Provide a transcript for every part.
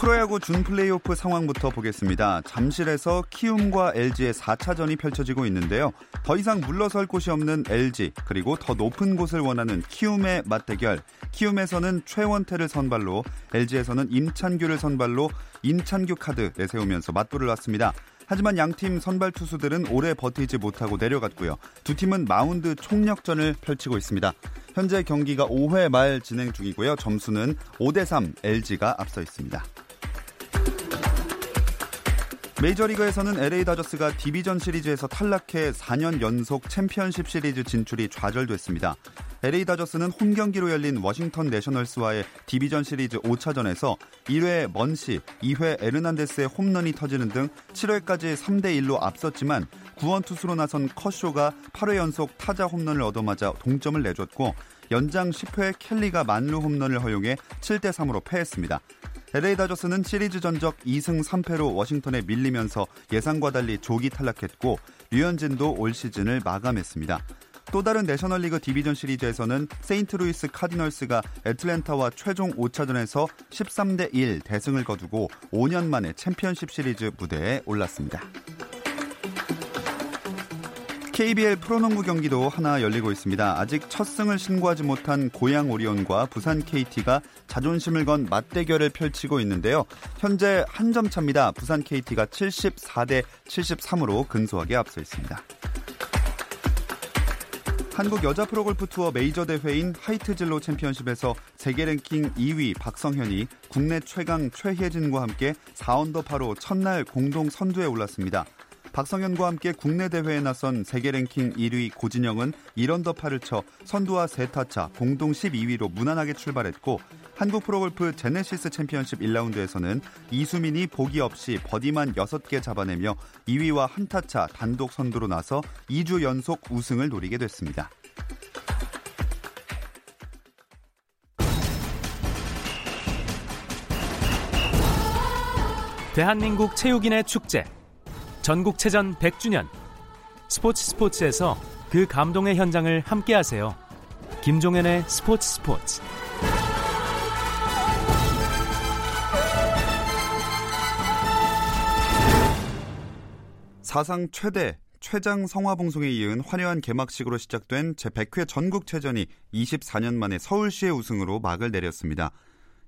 프로야구 준 플레이오프 상황부터 보겠습니다. 잠실에서 키움과 LG의 4차전이 펼쳐지고 있는데요. 더 이상 물러설 곳이 없는 LG, 그리고 더 높은 곳을 원하는 키움의 맞대결. 키움에서는 최원태를 선발로, LG에서는 임찬규를 선발로 임찬규 카드 내세우면서 맞불을 놨습니다. 하지만 양팀 선발 투수들은 오래 버티지 못하고 내려갔고요. 두 팀은 마운드 총력전을 펼치고 있습니다. 현재 경기가 5회 말 진행 중이고요. 점수는 5대3 LG가 앞서 있습니다. 메이저리그에서는 LA 다저스가 디비전 시리즈에서 탈락해 4년 연속 챔피언십 시리즈 진출이 좌절됐습니다. LA 다저스는 홈 경기로 열린 워싱턴 내셔널스와의 디비전 시리즈 5차전에서 1회 먼시, 2회 에르난데스의 홈런이 터지는 등 7회까지 3대 1로 앞섰지만 구원 투수로 나선 커쇼가 8회 연속 타자 홈런을 얻어맞아 동점을 내줬고 연장 10회 켈리가 만루 홈런을 허용해 7대 3으로 패했습니다. LA 다저스는 시리즈 전적 2승 3패로 워싱턴에 밀리면서 예상과 달리 조기 탈락했고 류현진도 올 시즌을 마감했습니다. 또 다른 내셔널리그 디비전 시리즈에서는 세인트루이스 카디널스가 애틀랜타와 최종 5차전에서 13대 1 대승을 거두고 5년 만에 챔피언십 시리즈 무대에 올랐습니다. KBL 프로농구 경기도 하나 열리고 있습니다. 아직 첫 승을 신고하지 못한 고양 오리온과 부산 KT가 자존심을 건 맞대결을 펼치고 있는데요. 현재 한 점 차입니다. 부산 KT가 74대 73으로 근소하게 앞서 있습니다. 한국 여자 프로골프 투어 메이저 대회인 하이트진로 챔피언십에서 세계 랭킹 2위 박성현이 국내 최강 최혜진과 함께 4언더파로 첫날 공동 선두에 올랐습니다. 박성현과 함께 국내 대회에 나선 세계 랭킹 1위 고진영은 1언더 파를 쳐 선두와 세타차 공동 12위로 무난하게 출발했고 한국 프로골프 제네시스 챔피언십 1라운드에서는 이수민이 보기 없이 버디만 6개 잡아내며 2위와 한타차 단독 선두로 나서 2주 연속 우승을 노리게 됐습니다. 대한민국 체육인의 축제 전국체전 100주년 스포츠 스포츠에서 그 감동의 현장을 함께하세요. 김종현의 스포츠 스포츠 사상 최대 최장 성화봉송에 이은 화려한 개막식으로 시작된 제100회 전국체전이 24년 만에 서울시의 우승으로 막을 내렸습니다.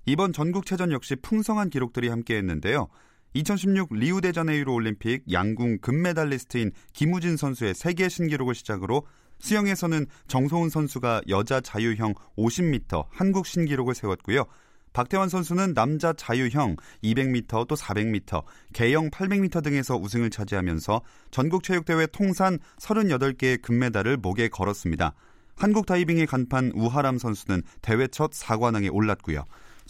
이번 전국체전 역시 풍성한 기록들이 함께했는데요. 2016 리우데자네이루 올림픽 양궁 금메달리스트인 김우진 선수의 세계 신기록을 시작으로 수영에서는 정소훈 선수가 여자 자유형 50m 한국 신기록을 세웠고요. 박태환 선수는 남자 자유형 200m 또 400m, 개영 800m 등에서 우승을 차지하면서 전국체육대회 통산 38개의 금메달을 목에 걸었습니다. 한국 다이빙의 간판 우하람 선수는 대회 첫 4관왕에 올랐고요.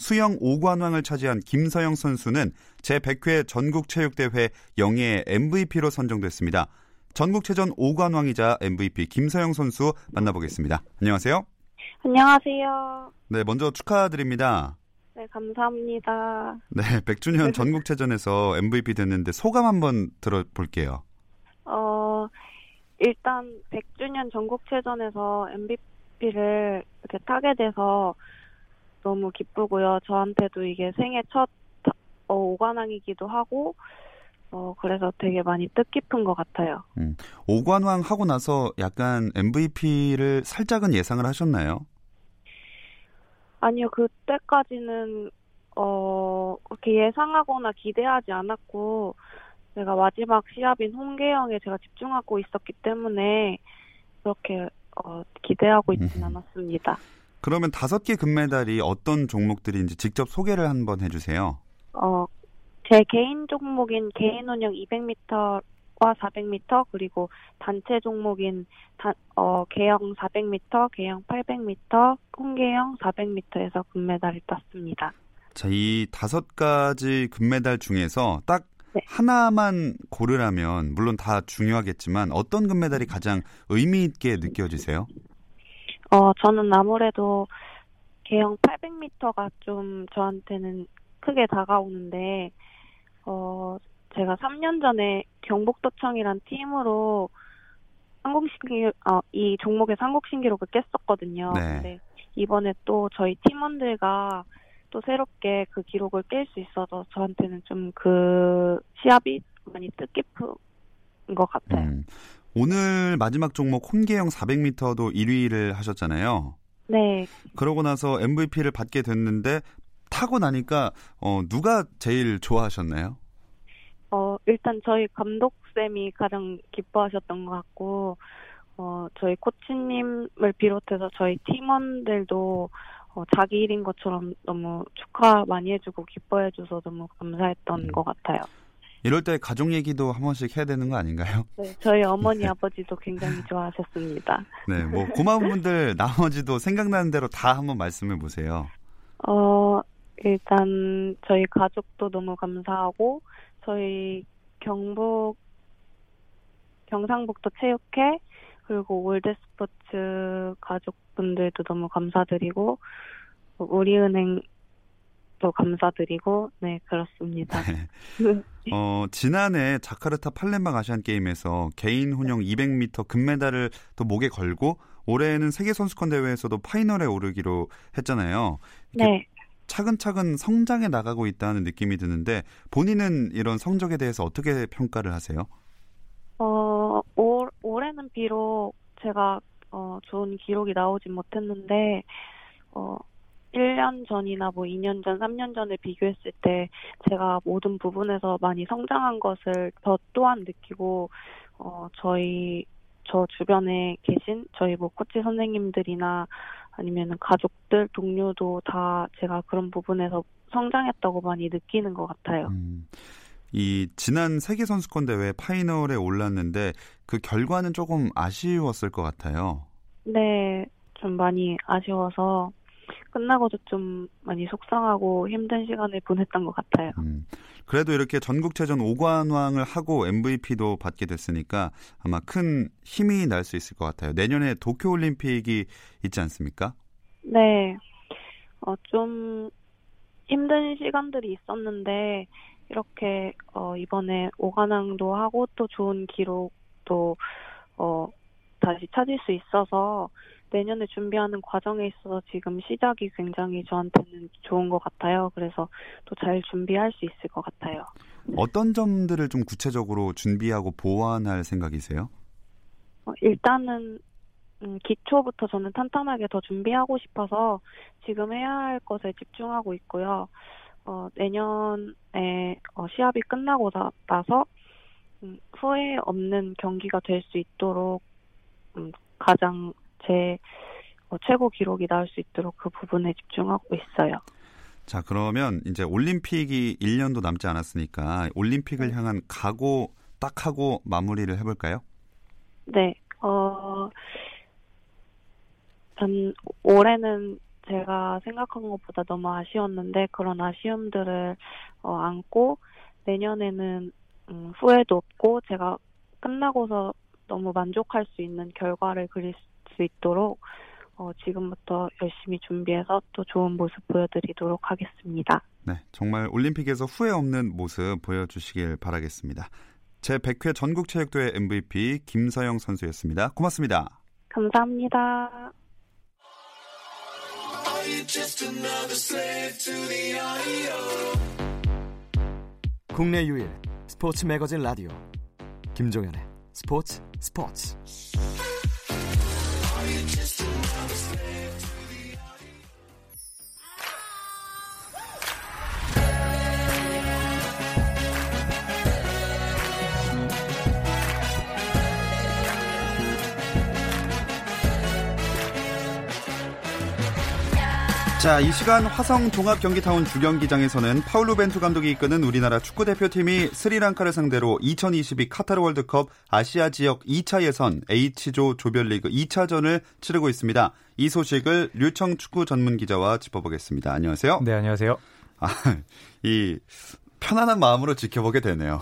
수영 5관왕을 차지한 김서영 선수는 제100회 전국체육대회 영예의 MVP로 선정됐습니다. 전국체전 5관왕이자 MVP 김서영 선수 만나보겠습니다. 안녕하세요. 안녕하세요. 네, 먼저 축하드립니다. 네, 감사합니다. 네, 100주년 전국체전에서 MVP 됐는데 소감 한번 들어볼게요. 어, 일단 100주년 전국체전에서 MVP를 이렇게 타게 돼서 너무 기쁘고요. 저한테도 이게 생애 첫 어, 오관왕이기도 하고 어, 그래서 되게 많이 뜻깊은 것 같아요. 음, 오관왕 하고 나서 약간 MVP를 살짝은 예상을 하셨나요? 아니요, 그때까지는 어, 그렇게 예상하거나 기대하지 않았고 제가 마지막 시합인 홍계영에 제가 집중하고 있었기 때문에 그렇게 어, 기대하고 있진 않았습니다. 그러면 다섯 개 금메달이 어떤 종목들인지 직접 소개를 한번 해주세요. 어, 제 개인 종목인 개인 운영 200m 400m 그리고 단체 종목인 단, 어, 개영 400m, 개영 800m, 홍개영 400m에서 금메달을 땄습니다. 자, 이 다섯 가지 금메달 중에서 딱 네. 하나만 고르라면 물론 다 중요하겠지만 어떤 금메달이 가장 의미 있게 느껴지세요? 어, 저는 아무래도 개영 800m가 좀 저한테는 크게 다가오는데, 어, 제가 3년 전에 경북도청이란 팀으로 한국 신기, 어, 이 종목에서 한국 신기록을 깼었거든요. 네. 근데 이번에 또 저희 팀원들과 또 새롭게 그 기록을 깰 수 있어서 저한테는 좀 그 시합이 많이 뜻깊은 것 같아요. 음. 오늘 마지막 종목 혼계영 400m도 1위를 하셨잖아요. 네. 그러고 나서 MVP를 받게 됐는데 타고 나니까 어, 누가 제일 좋아하셨나요? 어, 일단 저희 감독쌤이 가장 기뻐하셨던 것 같고, 어, 저희 코치님을 비롯해서 저희 팀원들도 어, 자기 일인 것처럼 너무 축하 많이 해주고 기뻐해줘서 너무 감사했던 음. 것 같아요. 이럴 때 가족 얘기도 한 번씩 해야 되는 거 아닌가요? 네, 저희 어머니 아버지도 굉장히 좋아하셨습니다. 네, 뭐 고마운 분들 나머지도 생각나는 대로 다 한번 말씀해 보세요. 어, 일단 저희 가족도 너무 감사하고 저희 경북 경상북도 체육회 그리고 올드스포츠 가족분들도 너무 감사드리고 우리은행 도 감사드리고 네 그렇습니다. 어, 지난해 자카르타 팔렘방 아시안 게임에서 개인 혼영 200m 금메달을 또 목에 걸고 올해는 세계 선수권 대회에서도 파이널에 오르기로 했잖아요. 네. 차근차근 성장해 나가고 있다는 느낌이 드는데 본인은 이런 성적에 대해서 어떻게 평가를 하세요? 어, 올, 올해는 비록 제가 어, 좋은 기록이 나오진 못했는데, 어, 1년 전이나 뭐 2년 전, 3년 전을 비교했을 때 제가 모든 부분에서 많이 성장한 것을 저 또한 느끼고, 어, 저희, 저 주변에 계신 저희 뭐 코치 선생님들이나 아니면 가족들, 동료도 다 제가 그런 부분에서 성장했다고 많이 느끼는 것 같아요. 음, 이 지난 세계 선수권 대회 파이널에 올랐는데 그 결과는 조금 아쉬웠을 것 같아요. 네, 좀 많이 아쉬워서 끝나고도 좀 많이 속상하고 힘든 시간을 보냈던 것 같아요. 음, 그래도 이렇게 전국체전 5관왕을 하고 MVP도 받게 됐으니까 아마 큰 힘이 날 수 있을 것 같아요. 내년에 도쿄올림픽이 있지 않습니까? 네, 어, 좀 힘든 시간들이 있었는데 이렇게 어, 이번에 오관왕도 하고 또 좋은 기록도 어, 다시 찾을 수 있어서 내년에 준비하는 과정에 있어서 지금 시작이 굉장히 저한테는 좋은 것 같아요. 그래서 또 잘 준비할 수 있을 것 같아요. 어떤 점들을 좀 구체적으로 준비하고 보완할 생각이세요? 어, 일단은 음, 기초부터 저는 탄탄하게 더 준비하고 싶어서 지금 해야 할 것에 집중하고 있고요. 어, 내년에 어, 시합이 끝나고 나, 나서 음, 후회 없는 경기가 될 수 있도록 음, 가장 제 어, 최고 기록이 나올 수 있도록 그 부분에 집중하고 있어요. 자, 그러면 이제 올림픽이 1년도 남지 않았으니까 올림픽을 네. 향한 각오 딱 하고 마무리를 해볼까요? 네, 어, 전 올해는 제가 생각한 것보다 너무 아쉬웠는데 그런 아쉬움들을 어, 안고 내년에는 음, 후회도 없고 제가 끝나고서 너무 만족할 수 있는 결과를 그릴 수 있도록 어, 지금부터 열심히 준비해서 또 좋은 모습 보여드리도록 하겠습니다. 네, 정말 올림픽에서 후회 없는 모습 보여주시길 바라겠습니다. 제 100회 전국체육대회 MVP 김서영 선수였습니다. 고맙습니다. 감사합니다. 국내 유일 스포츠 매거진 라디오 김종현의 스포츠 스포츠 you just another slave. 자, 이 시간 화성 종합 경기타운 주경기장에서는 파울루 벤투 감독이 이끄는 우리나라 축구 대표팀이 스리랑카를 상대로 2022 카타르 월드컵 아시아 지역 2차 예선 H조 조별리그 2차전을 치르고 있습니다. 이 소식을 류청 축구 전문 기자와 짚어보겠습니다. 안녕하세요. 네, 안녕하세요. 아, 이 편안한 마음으로 지켜보게 되네요.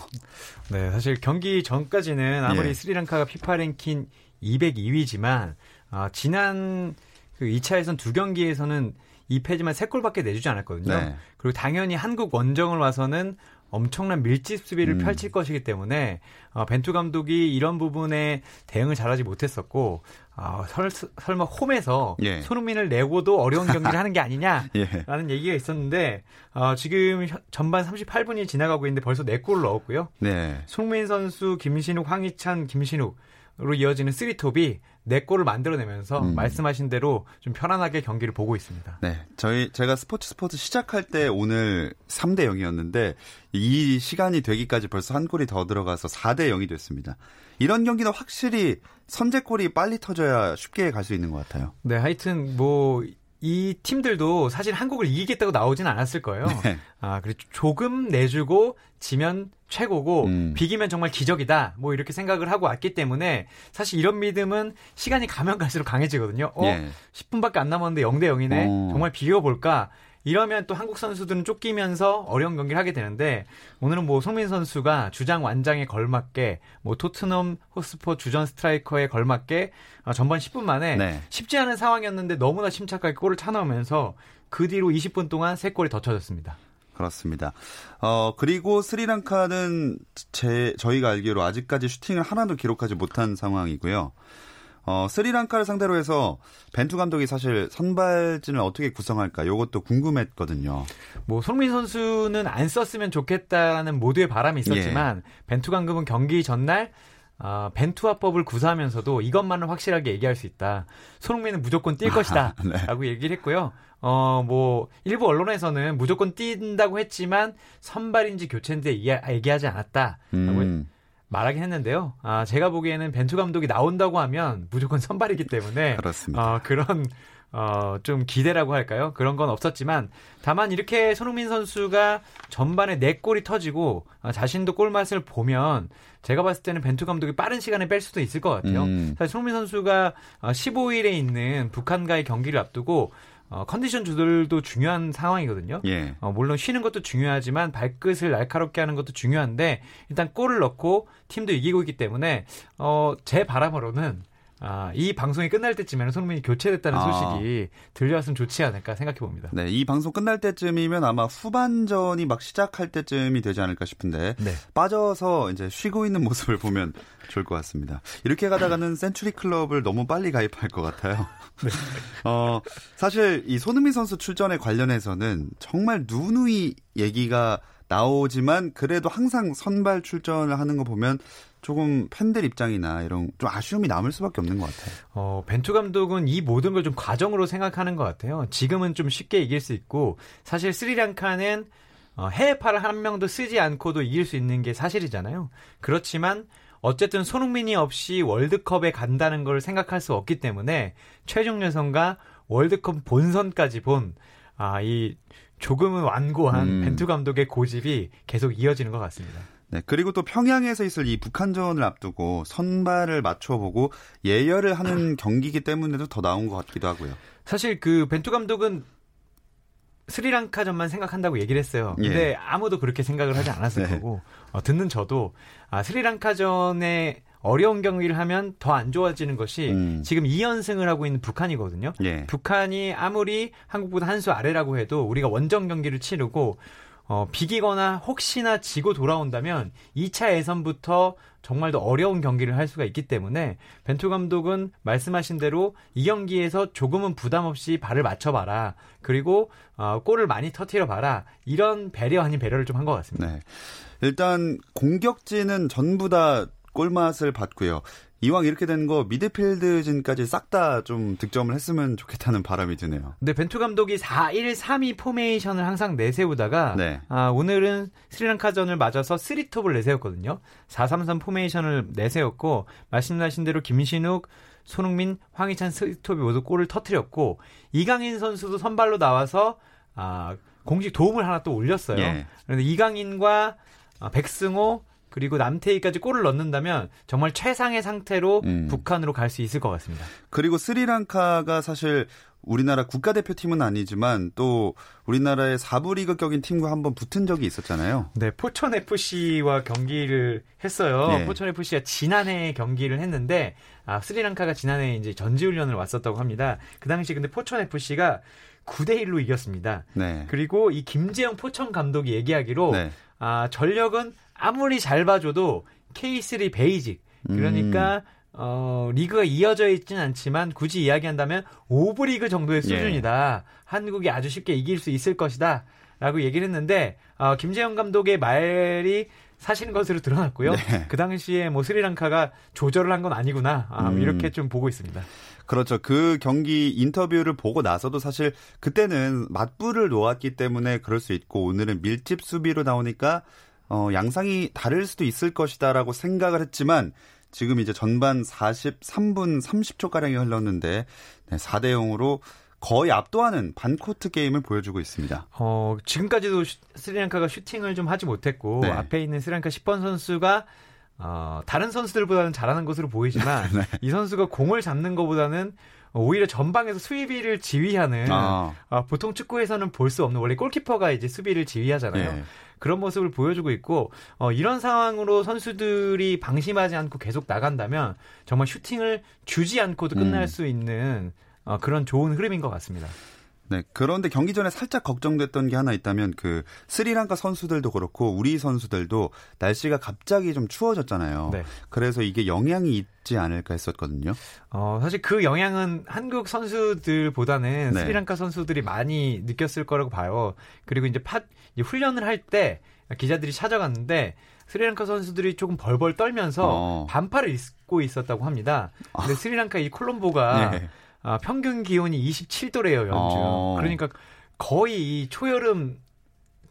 네, 사실 경기 전까지는 아무리 예. 스리랑카가 피파 랭킹 202위지만 어, 지난 그 2차 예선 두 경기에서는 2패지만 3골밖에 내주지 않았거든요. 네. 그리고 당연히 한국 원정을 와서는 엄청난 밀집 수비를 음. 펼칠 것이기 때문에 어, 벤투 감독이 이런 부분에 대응을 잘하지 못했었고 어, 설, 설마 홈에서 예. 손흥민을 내고도 어려운 경기를 하는 게 아니냐 예. 라는 얘기가 있었는데 어, 지금 현- 전반 38분이 지나가고 있는데 벌써 4골을 넣었고요. 네. 손흥민 선수, 김신욱, 황희찬, 김신욱으 로 이어지는 쓰리톱이 4골을 만들어내면서 음. 말씀하신 대로 좀 편안하게 경기를 보고 있습니다. 네. 저희, 제가 스포츠 스포츠 시작할 때 오늘 3대 0이었는데 이 시간이 되기까지 벌써 한 골이 더 들어가서 4대 0이 됐습니다. 이런 경기는 확실히 선제골이 빨리 터져야 쉽게 갈 수 있는 것 같아요. 네, 하여튼 뭐 이 팀들도 사실 한국을 이기겠다고 나오진 않았을 거예요. 네. 아, 그리고 조금 내주고 지면 최고고 음. 비기면 정말 기적이다. 뭐 이렇게 생각을 하고 왔기 때문에 사실 이런 믿음은 시간이 가면 갈수록 강해지거든요. 어, 예. 10분밖에 안 남았는데 0대 0이네. 어. 정말 비벼 볼까? 이러면 또 한국 선수들은 쫓기면서 어려운 경기를 하게 되는데 오늘은 뭐 송민 선수가 주장 완장에 걸맞게 뭐 토트넘 호스포 주전 스트라이커에 걸맞게 어, 전반 10분 만에 네. 쉽지 않은 상황이었는데 너무나 침착하게 골을 차넣으면서 그 뒤로 20분 동안 3골이 더 쳐졌습니다. 그렇습니다. 어, 그리고 스리랑카는 제, 저희가 알기로 아직까지 슈팅을 하나도 기록하지 못한 상황이고요. 어, 스리랑카를 상대로 해서 벤투 감독이 사실 선발진을 어떻게 구성할까 요것도 궁금했거든요. 뭐 손흥민 선수는 안 썼으면 좋겠다는 모두의 바람이 있었지만 예. 벤투 감독은 경기 전날 어, 벤투화법을 구사하면서도 이것만은 확실하게 얘기할 수 있다. 손흥민은 무조건 뛸 것이다. 네. 라고 얘기를 했고요. 어, 뭐, 일부 언론에서는 무조건 뛴다고 했지만 선발인지 교체인지 얘기, 얘기하지 않았다. 라고 음, 말하긴 했는데요. 아, 제가 보기에는 벤투 감독이 나온다고 하면 무조건 선발이기 때문에 그렇습니다. 어, 그런 어, 좀 기대라고 할까요? 그런 건 없었지만 다만 이렇게 손흥민 선수가 전반에 4골이 터지고 어, 자신도 골맛을 보면 제가 봤을 때는 벤투 감독이 빠른 시간에 뺄 수도 있을 것 같아요. 음. 사실 손흥민 선수가 어, 15일에 있는 북한과의 경기를 앞두고 어, 컨디션 조절도 중요한 상황이거든요. 예. 어, 물론 쉬는 것도 중요하지만 발끝을 날카롭게 하는 것도 중요한데 일단 골을 넣고 팀도 이기고 있기 때문에 어, 제 바람으로는 아, 이 방송이 끝날 때쯤에는 손흥민이 교체됐다는 아. 소식이 들려왔으면 좋지 않을까 생각해 봅니다. 네, 이 방송 끝날 때쯤이면 아마 후반전이 막 시작할 때쯤이 되지 않을까 싶은데 네. 빠져서 이제 쉬고 있는 모습을 보면 좋을 것 같습니다. 이렇게 가다가는 센츄리 클럽을 너무 빨리 가입할 것 같아요. 어, 사실 이 손흥민 선수 출전에 관련해서는 정말 누누이 얘기가 나오지만 그래도 항상 선발 출전을 하는 거 보면 조금 팬들 입장이나 이런 좀 아쉬움이 남을 수밖에 없는 것 같아요. 어, 벤투 감독은 이 모든 걸 좀 과정으로 생각하는 것 같아요. 지금은 좀 쉽게 이길 수 있고 사실 스리랑카는 어, 해외파를 한 명도 쓰지 않고도 이길 수 있는 게 사실이잖아요. 그렇지만 어쨌든 손흥민이 없이 월드컵에 간다는 걸 생각할 수 없기 때문에 최종 예선과 월드컵 본선까지 본 아, 이 조금은 완고한 음. 벤투 감독의 고집이 계속 이어지는 것 같습니다. 네, 그리고 또 평양에서 있을 이 북한전을 앞두고 선발을 맞춰보고 예열을 하는 경기이기 때문에도 더 나온 것 같기도 하고요. 사실 그 벤투 감독은 스리랑카전만 생각한다고 얘기를 했어요. 근데 예. 아무도 그렇게 생각을 하지 않았을 네. 거고 어, 듣는 저도 아, 스리랑카전에 어려운 경기를 하면 더 안 좋아지는 것이 음. 지금 2연승을 하고 있는 북한이거든요. 예. 북한이 아무리 한국보다 한 수 아래라고 해도 우리가 원정 경기를 치르고 어, 비기거나 혹시나 지고 돌아온다면 2차 예선부터 정말 더 어려운 경기를 할 수가 있기 때문에 벤투 감독은 말씀하신 대로 이 경기에서 조금은 부담 없이 발을 맞춰봐라. 그리고 어, 골을 많이 터트려봐라. 이런 배려 아닌 배려를 좀 한 것 같습니다. 네. 일단 공격진은 전부 다 골맛을 봤고요. 이왕 이렇게 된 거 미드필드진까지 싹 다 좀 득점을 했으면 좋겠다는 바람이 드네요. 근데 벤투 감독이 4-1-3-2 포메이션을 항상 내세우다가 네. 아, 오늘은 스리랑카전을 맞아서 3톱을 내세웠거든요. 4-3-3 포메이션을 내세웠고 말씀하신 대로 김신욱, 손흥민, 황희찬 3톱이 모두 골을 터트렸고 이강인 선수도 선발로 나와서 아, 공식 도움을 하나 또 올렸어요. 예. 그런데 이강인과 아, 백승호 그리고 남태희까지 골을 넣는다면 정말 최상의 상태로 음. 북한으로 갈 수 있을 것 같습니다. 그리고 스리랑카가 사실 우리나라 국가대표팀은 아니지만 또 우리나라의 4부 리그 격인 팀과 한번 붙은 적이 있었잖아요. 네, 포천 FC와 경기를 했어요. 예. 포천 FC가 지난해 경기를 했는데 아, 스리랑카가 지난해 이제 전지 훈련을 왔었다고 합니다. 그 당시 근데 포천 FC가 9대 1로 이겼습니다. 네. 그리고 이 김재영 포천 감독이 얘기하기로 네. 아, 전력은 아무리 잘 봐줘도 K3 베이직 그러니까 음. 어, 리그가 이어져 있지는 않지만 굳이 이야기한다면 오부 리그 정도의 예. 수준이다. 한국이 아주 쉽게 이길 수 있을 것이다. 라고 얘기를 했는데 어, 김재영 감독의 말이 사실인 것으로 드러났고요. 네. 그 당시에 뭐 스리랑카가 조절을 한 건 아니구나. 아, 음. 이렇게 좀 보고 있습니다. 그렇죠. 그 경기 인터뷰를 보고 나서도 사실 그때는 맞불을 놓았기 때문에 그럴 수 있고 오늘은 밀집 수비로 나오니까 어, 양상이 다를 수도 있을 것이다라고 생각을 했지만 지금 이제 전반 43분 30초 가량이 흘렀는데 네, 4대 0으로 거의 압도하는 반코트 게임을 보여주고 있습니다. 어, 지금까지도 슈- 스리랑카가 슈팅을 좀 하지 못했고 네. 앞에 있는 스리랑카 10번 선수가 어, 다른 선수들보다는 잘하는 것으로 보이지만 네. 이 선수가 공을 잡는 것보다는 오히려 전방에서 수비를 지휘하는 아, 아, 보통 축구에서는 볼 수 없는 원래 골키퍼가 이제 수비를 지휘하잖아요. 예. 그런 모습을 보여주고 있고 어, 이런 상황으로 선수들이 방심하지 않고 계속 나간다면 정말 슈팅을 주지 않고도 끝날 음. 수 있는 어, 그런 좋은 흐름인 것 같습니다. 네. 그런데 경기 전에 살짝 걱정됐던 게 하나 있다면 그 스리랑카 선수들도 그렇고 우리 선수들도 날씨가 갑자기 좀 추워졌잖아요. 네. 그래서 이게 영향이 있지 않을까 했었거든요. 어, 사실 그 영향은 한국 선수들보다는 네. 스리랑카 선수들이 많이 느꼈을 거라고 봐요. 그리고 이제 파, 이제 훈련을 할 때 기자들이 찾아갔는데 스리랑카 선수들이 조금 벌벌 떨면서 어. 반팔을 입고 있었다고 합니다. 근데 스리랑카 이 콜롬보가 예. 아, 평균 기온이 27도래요, 연중. 어. 그러니까 거의 이 초여름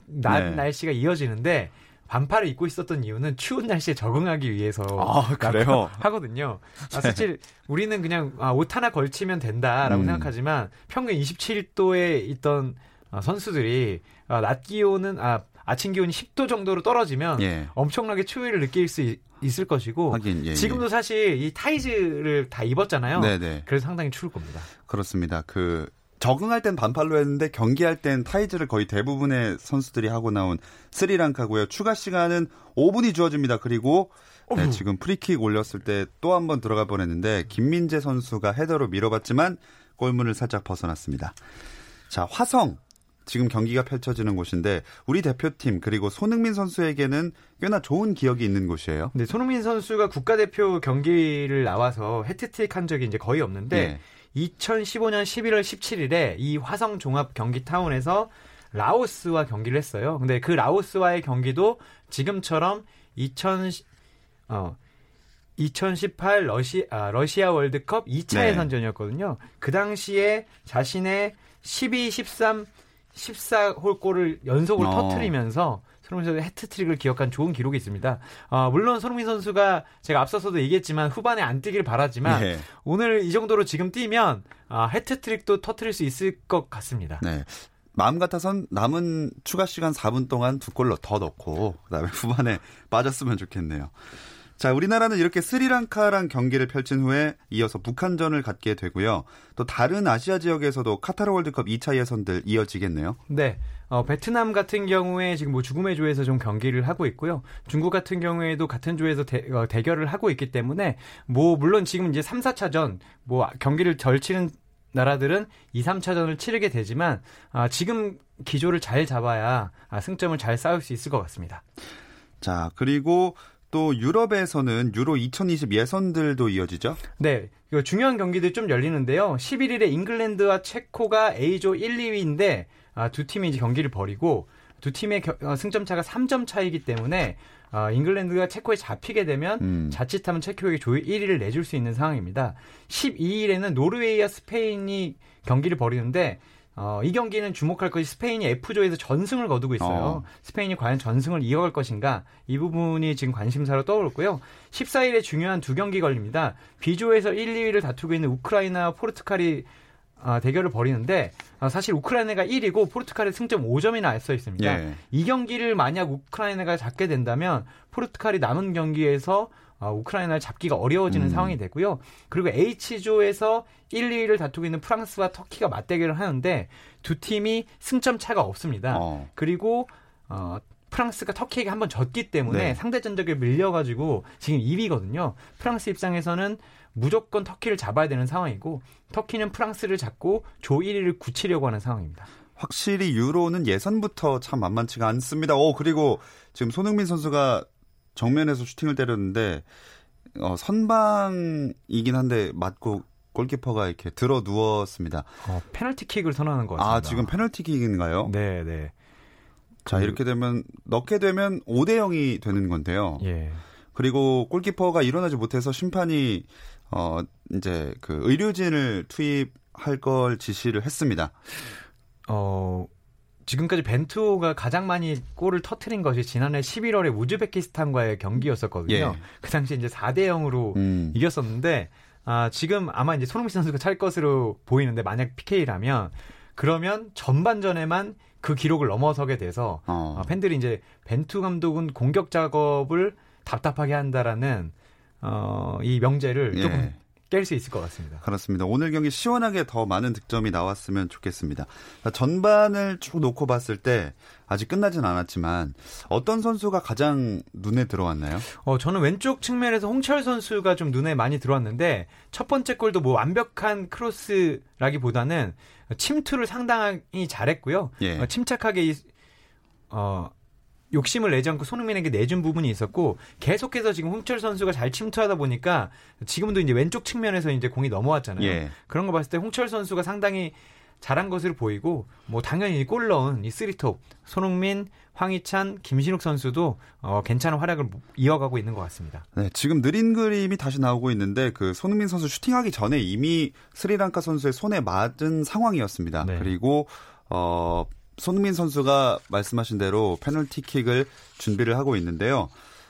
낮 네. 날씨가 이어지는데 반팔을 입고 있었던 이유는 추운 날씨에 적응하기 위해서 아, 그래요? 하거든요. 아, 사실 우리는 그냥 아, 옷 하나 걸치면 된다라고 음. 생각하지만 평균 27도에 있던 아, 선수들이 아, 낮 기온은 아, 아침 기온이 10도 정도로 떨어지면 예. 엄청나게 추위를 느낄 수 있, 을 것이고 하긴 예, 지금도 사실 이 타이즈를 다 입었잖아요. 예. 네네 그래서 상당히 추울 겁니다. 그렇습니다. 그 적응할 땐 반팔로 했는데 경기할 땐 타이즈를 거의 대부분의 선수들이 하고 나온 스리랑카고요. 추가 시간은 5분이 주어집니다. 그리고 네, 지금 프리킥 올렸을 때 또 한 번 들어갈 뻔했는데 김민재 선수가 헤더로 밀어봤지만 골문을 살짝 벗어났습니다. 자 화성 지금 경기가 펼쳐지는 곳인데 우리 대표팀 그리고 손흥민 선수에게는 꽤나 좋은 기억이 있는 곳이에요. 근데 손흥민 선수가 국가대표 경기를 나와서 해트트릭 한 적이 이제 거의 없는데 예. 2015년 11월 17일에 이 화성 종합 경기 타운에서 라오스와 경기를 했어요. 근데 그 라오스와의 경기도 지금처럼 2000 어 2018 러시 아, 러시아 월드컵 2차 네. 예선전이었거든요. 그 당시에 자신의 12, 13, 14홀 골을 연속으로 어. 터트리면서 손흥민 선수의 해트트릭을 기억한 좋은 기록이 있습니다. 아, 물론 손흥민 선수가 제가 앞서서도 얘기했지만 후반에 안 뛰길 바라지만 예. 오늘 이 정도로 지금 뛰면 아, 해트트릭도 터트릴 수 있을 것 같습니다. 네. 마음 같아선 남은 추가 시간 4분 동안 두골더 넣고 그다음에 후반에 빠졌으면 좋겠네요. 자, 우리나라는 이렇게 스리랑카랑 경기를 펼친 후에 이어서 북한전을 갖게 되고요. 또 다른 아시아 지역에서도 카타르 월드컵 2차 예선들 이어지겠네요. 네. 어, 베트남 같은 경우에 지금 뭐 죽음의 조에서 좀 경기를 하고 있고요. 중국 같은 경우에도 같은 조에서 대, 어, 대결을 하고 있기 때문에 뭐 물론 지금 이제 3, 4차전 뭐 경기를 절치는 나라들은 2, 3차전을 치르게 되지만 아, 지금 기조를 잘 잡아야 아, 승점을 잘 쌓을 수 있을 것 같습니다. 자, 그리고 또 유럽에서는 유로 2020 예선들도 이어지죠. 네, 중요한 경기들 좀 열리는데요. 11일에 잉글랜드와 체코가 A조 1, 2위인데 아, 두 팀이 이제 경기를 벌이고 두 팀의 겨, 어, 승점 차가 3점 차이기 때문에 어, 잉글랜드가 체코에 잡히게 되면 음. 자칫하면 체코에게 조이 1위를 내줄 수 있는 상황입니다. 12일에는 노르웨이와 스페인이 경기를 벌이는데 어, 이 경기는 주목할 것이 스페인이 F조에서 전승을 거두고 있어요. 어. 스페인이 과연 전승을 이어갈 것인가 이 부분이 지금 관심사로 떠오르고요. 14일에 중요한 두 경기 걸립니다. B조에서 1, 2위를 다투고 있는 우크라이나와 포르투갈이 아, 대결을 벌이는데 아, 사실 우크라이나가 1위고 포르투갈의 승점 5점이나 앞서 있습니다. 예. 이 경기를 만약 우크라이나가 잡게 된다면 포르투갈이 남은 경기에서 어, 우크라이나를 잡기가 어려워지는 음. 상황이 되고요. 그리고 H조에서 1, 2위를 다투고 있는 프랑스와 터키가 맞대결을 하는데 두 팀이 승점 차가 없습니다. 어. 그리고 어, 프랑스가 터키에게 한번 졌기 때문에 네. 상대 전적에 밀려가지고 지금 2위거든요. 프랑스 입장에서는 무조건 터키를 잡아야 되는 상황이고 터키는 프랑스를 잡고 조 1위를 굳히려고 하는 상황입니다. 확실히 유로는 예선부터 참 만만치가 않습니다. 오 그리고 지금 손흥민 선수가 정면에서 슈팅을 때렸는데 어, 선방이긴 한데 맞고 골키퍼가 이렇게 들어 누웠습니다. 어, 페널티킥을 선언하는 것 같습니다. 아 지금 페널티킥인가요? 네, 네. 자 그- 이렇게 되면 넣게 되면 5대 0이 되는 건데요. 예. 그리고 골키퍼가 일어나지 못해서 심판이 어 이제 그 의료진을 투입할 걸 지시를 했습니다. 어, 지금까지 벤투호가 가장 많이 골을 터트린 것이 지난해 11월에 우즈베키스탄과의 경기였었거든요. 예. 그 당시 이제 4대 0으로 음. 이겼었는데 아, 지금 아마 이제 손흥민 선수가 찰 것으로 보이는데 만약 PK라면 그러면 전반전에만 그 기록을 넘어서게 돼서 어. 아, 팬들이 이제 벤투 감독은 공격 작업을 답답하게 한다라는 어, 이 명제를 예. 조금 깰 수 있을 것 같습니다. 그렇습니다. 오늘 경기 시원하게 더 많은 득점이 나왔으면 좋겠습니다. 자, 전반을 쭉 놓고 봤을 때 아직 끝나진 않았지만 어떤 선수가 가장 눈에 들어왔나요? 어, 저는 왼쪽 측면에서 홍철 선수가 좀 눈에 많이 들어왔는데 첫 번째 골도 뭐 완벽한 크로스라기보다는 침투를 상당히 잘했고요. 예. 어, 침착하게 이, 어, 욕심을 내지 않고 손흥민에게 내준 부분이 있었고 계속해서 지금 홍철 선수가 잘 침투하다 보니까 지금도 이제 왼쪽 측면에서 이제 공이 넘어왔잖아요. 예. 그런 거 봤을 때 홍철 선수가 상당히 잘한 것으로 보이고 뭐 당연히 골 넣은 이 쓰리톱 손흥민, 황희찬, 김신욱 선수도 어, 괜찮은 활약을 이어가고 있는 것 같습니다. 네, 지금 느린 그림이 다시 나오고 있는데 그 손흥민 선수 슈팅하기 전에 이미 스리랑카 선수의 손에 맞은 상황이었습니다. 네. 그리고 어 손흥민 선수가 말씀하신 대로 페널티킥을 준비를 하고 있는데요.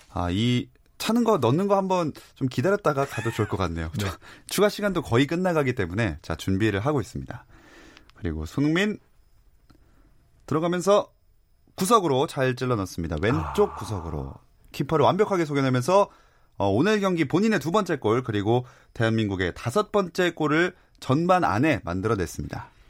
아, 이 차는 거 넣는 거 한번 좀 기다렸다가 가도 좋을 것 같네요. 추가 시간도 거의 끝나가기 때문에 자 준비를 하고 있습니다. 그리고 손흥민 들어가면서 구석으로 잘 찔러 넣습니다. 왼쪽 구석으로 키퍼를 완벽하게 속여내면서 어, 오늘 경기 본인의 두 번째 골 그리고 대한민국의 다섯 번째 골을 전반 안에 만들어냈습니다.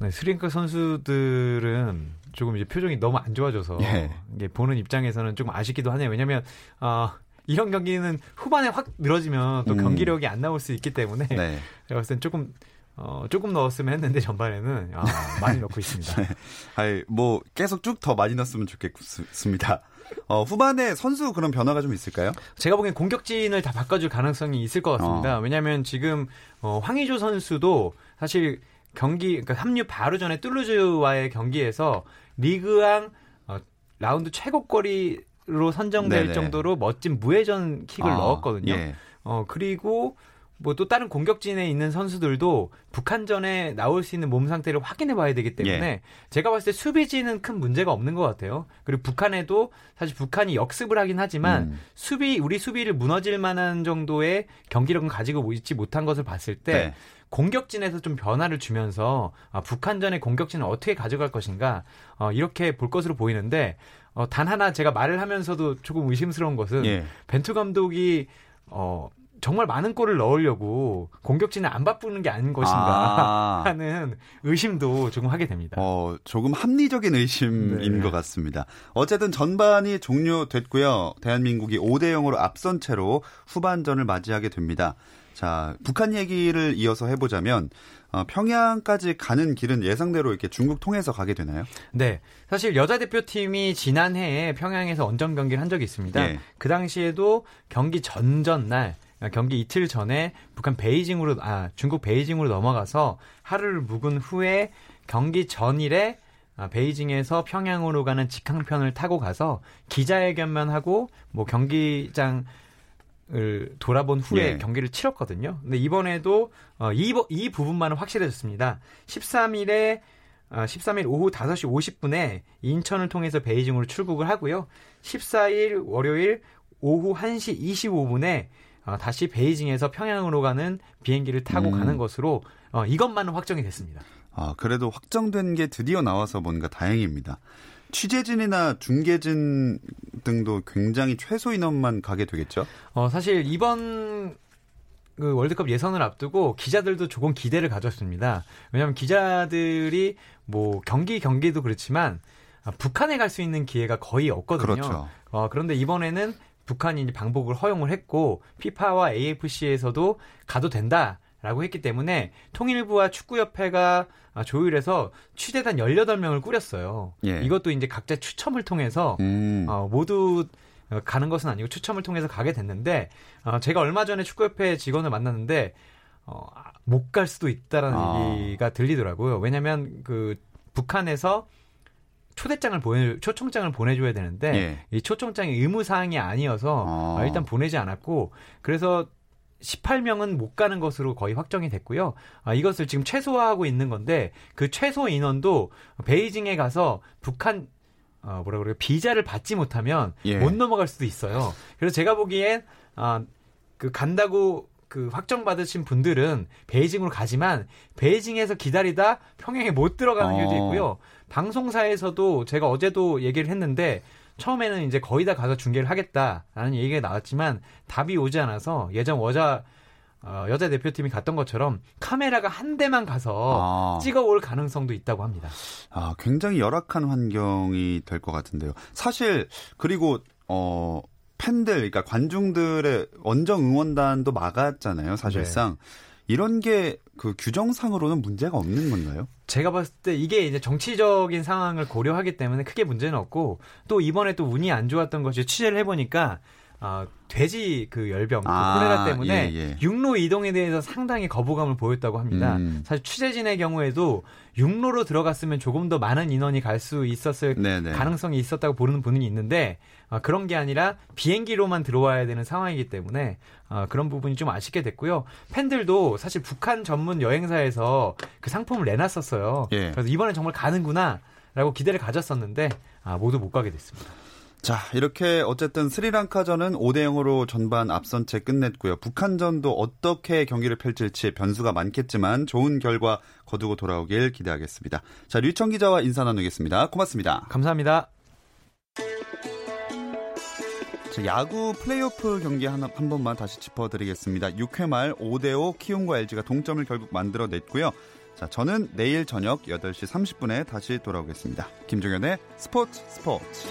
네, 스리랑카 선수들은 조금 이제 표정이 너무 안 좋아져서 예. 이게 보는 입장에서는 조금 아쉽기도 하네요. 왜냐하면 아 이런 경기는 후반에 확 늘어지면 또 음. 경기력이 안 나올 수 있기 때문에 네. 제가 봤을 땐 조금 어, 조금 넣었으면 했는데 전반에는 아, 많이 넣고 있습니다. 아이, 뭐 계속 쭉 더 많이 넣었으면 좋겠습니다. 어, 후반에 선수 그런 변화가 좀 있을까요? 제가 보기엔 공격진을 다 바꿔줄 가능성이 있을 것 같습니다. 왜냐하면 지금 어, 황의조 선수도 사실 경기 그러니까 합류 바로 전에 뚜루즈와의 경기에서 리그왕 어, 라운드 최고거리로 선정될 네네. 정도로 멋진 무회전 킥을 아, 넣었거든요. 예. 어 그리고 뭐 또 다른 공격진에 있는 선수들도 북한전에 나올 수 있는 몸 상태를 확인해 봐야 되기 때문에 예. 제가 봤을 때 수비진은 큰 문제가 없는 것 같아요. 그리고 북한에도 사실 북한이 역습을 하긴 하지만 음. 수비 우리 수비를 무너질 만한 정도의 경기력은 가지고 있지 못한 것을 봤을 때 네. 공격진에서 좀 변화를 주면서 아, 북한전의 공격진을 어떻게 가져갈 것인가 어, 이렇게 볼 것으로 보이는데 어, 단 하나 제가 말을 하면서도 조금 의심스러운 것은 예. 벤투 감독이 어, 정말 많은 골을 넣으려고 공격진을 안 바꾸는 게 아닌 것인가 아. 하는 의심도 조금 하게 됩니다. 어, 조금 합리적인 의심인 네. 것 같습니다. 어쨌든 전반이 종료됐고요. 대한민국이 5대 0으로 앞선 채로 후반전을 맞이하게 됩니다. 자, 북한 얘기를 이어서 해보자면 어, 평양까지 가는 길은 예상대로 이렇게 중국 통해서 가게 되나요? 네. 사실 여자 대표팀이 지난해에 평양에서 원정 경기를 한 적이 있습니다. 예. 그 당시에도 경기 전전 날 경기 이틀 전에 북한 베이징으로 아 중국 베이징으로 넘어가서 하루를 묵은 후에 경기 전일에 아, 베이징에서 평양으로 가는 직항편을 타고 가서 기자회견만 하고 뭐 경기장 을 돌아본 후에 예. 경기를 치렀거든요. 근데 이번에도 어, 이, 부- 이 부분만은 확실해졌습니다. 13일에 어, 13일 오후 5시 50분에 인천을 통해서 베이징으로 출국을 하고요. 14일 월요일 오후 1시 25분에 어, 다시 베이징에서 평양으로 가는 비행기를 타고 음. 가는 것으로 어, 이것만은 확정이 됐습니다. 아, 그래도 확정된 게 드디어 나와서 뭔가 다행입니다. 취재진이나 중계진 등도 굉장히 최소 인원만 가게 되겠죠? 어, 사실 이번 그 월드컵 예선을 앞두고 기자들도 조금 기대를 가졌습니다. 왜냐하면 기자들이 뭐 경기 경기도 그렇지만 아, 북한에 갈 수 있는 기회가 거의 없거든요. 그렇죠. 어, 그런데 이번에는 북한이 이제 방북을 허용을 했고 피파와 AFC에서도 가도 된다 라고 했기 때문에 통일부와 축구협회가 아, 조율해서 취재단 18명을 꾸렸어요. 예. 이것도 이제 각자 추첨을 통해서 음. 어, 모두 어, 가는 것은 아니고 추첨을 통해서 가게 됐는데 어, 제가 얼마 전에 축구협회 직원을 만났는데 어, 못 갈 수도 있다라는 아. 얘기가 들리더라고요. 왜냐하면 그 북한에서 초대장을 보내 초청장을 보내줘야 되는데 예. 이 초청장이 의무 사항이 아니어서 아. 어, 일단 보내지 않았고 그래서 18명은 못 가는 것으로 거의 확정이 됐고요. 아, 이것을 지금 최소화하고 있는 건데 그 최소 인원도 베이징에 가서 북한 어, 뭐라 그래요 비자를 받지 못하면 예. 못 넘어갈 수도 있어요. 그래서 제가 보기엔 아, 그 간다고 그 확정 받으신 분들은 베이징으로 가지만 베이징에서 기다리다 평양에 못 들어가는 어. 일도 있고요. 방송사에서도 제가 어제도 얘기를 했는데 처음에는 이제 거의 다 가서 중계를 하겠다라는 얘기가 나왔지만 답이 오지 않아서 예전 여자 어, 여자 대표팀이 갔던 것처럼 카메라가 한 대만 가서 아. 찍어올 가능성도 있다고 합니다. 아, 굉장히 열악한 환경이 될 것 같은데요. 사실 그리고 어 팬들, 그러니까 관중들의 원정 응원단도 막았잖아요. 사실상 이런 게 그 규정상으로는 문제가 없는 건가요? 제가 봤을 때 이게 이제 정치적인 상황을 고려하기 때문에 크게 문제는 없고 또 이번에 또 운이 안 좋았던 것이 취재를 해보니까 아, 돼지 그 열병, 그 아, 콜레라 때문에 예, 예. 육로 이동에 대해서 상당히 거부감을 보였다고 합니다. 음. 사실 취재진의 경우에도 육로로 들어갔으면 조금 더 많은 인원이 갈 수 있었을 네네. 가능성이 있었다고 보는 분이 있는데 아, 그런 게 아니라 비행기로만 들어와야 되는 상황이기 때문에 아, 그런 부분이 좀 아쉽게 됐고요. 팬들도 사실 북한 전문 여행사에서 그 상품을 내놨었어요. 예. 그래서 이번엔 정말 가는구나라고 기대를 가졌었는데 아, 모두 못 가게 됐습니다. 자, 이렇게 어쨌든 스리랑카전은 5대 0으로 전반 앞선 채 끝냈고요. 북한전도 어떻게 경기를 펼칠지 변수가 많겠지만 좋은 결과 거두고 돌아오길 기대하겠습니다. 자, 류청 기자와 인사 나누겠습니다. 고맙습니다. 감사합니다. 자, 야구 플레이오프 경기 하나 한 번만 다시 짚어드리겠습니다. 6회 말 5대 5 키움과 LG가 동점을 결국 만들어냈고요. 자, 저는 내일 저녁 8시 30분에 다시 돌아오겠습니다. 김종현의 스포츠 스포츠.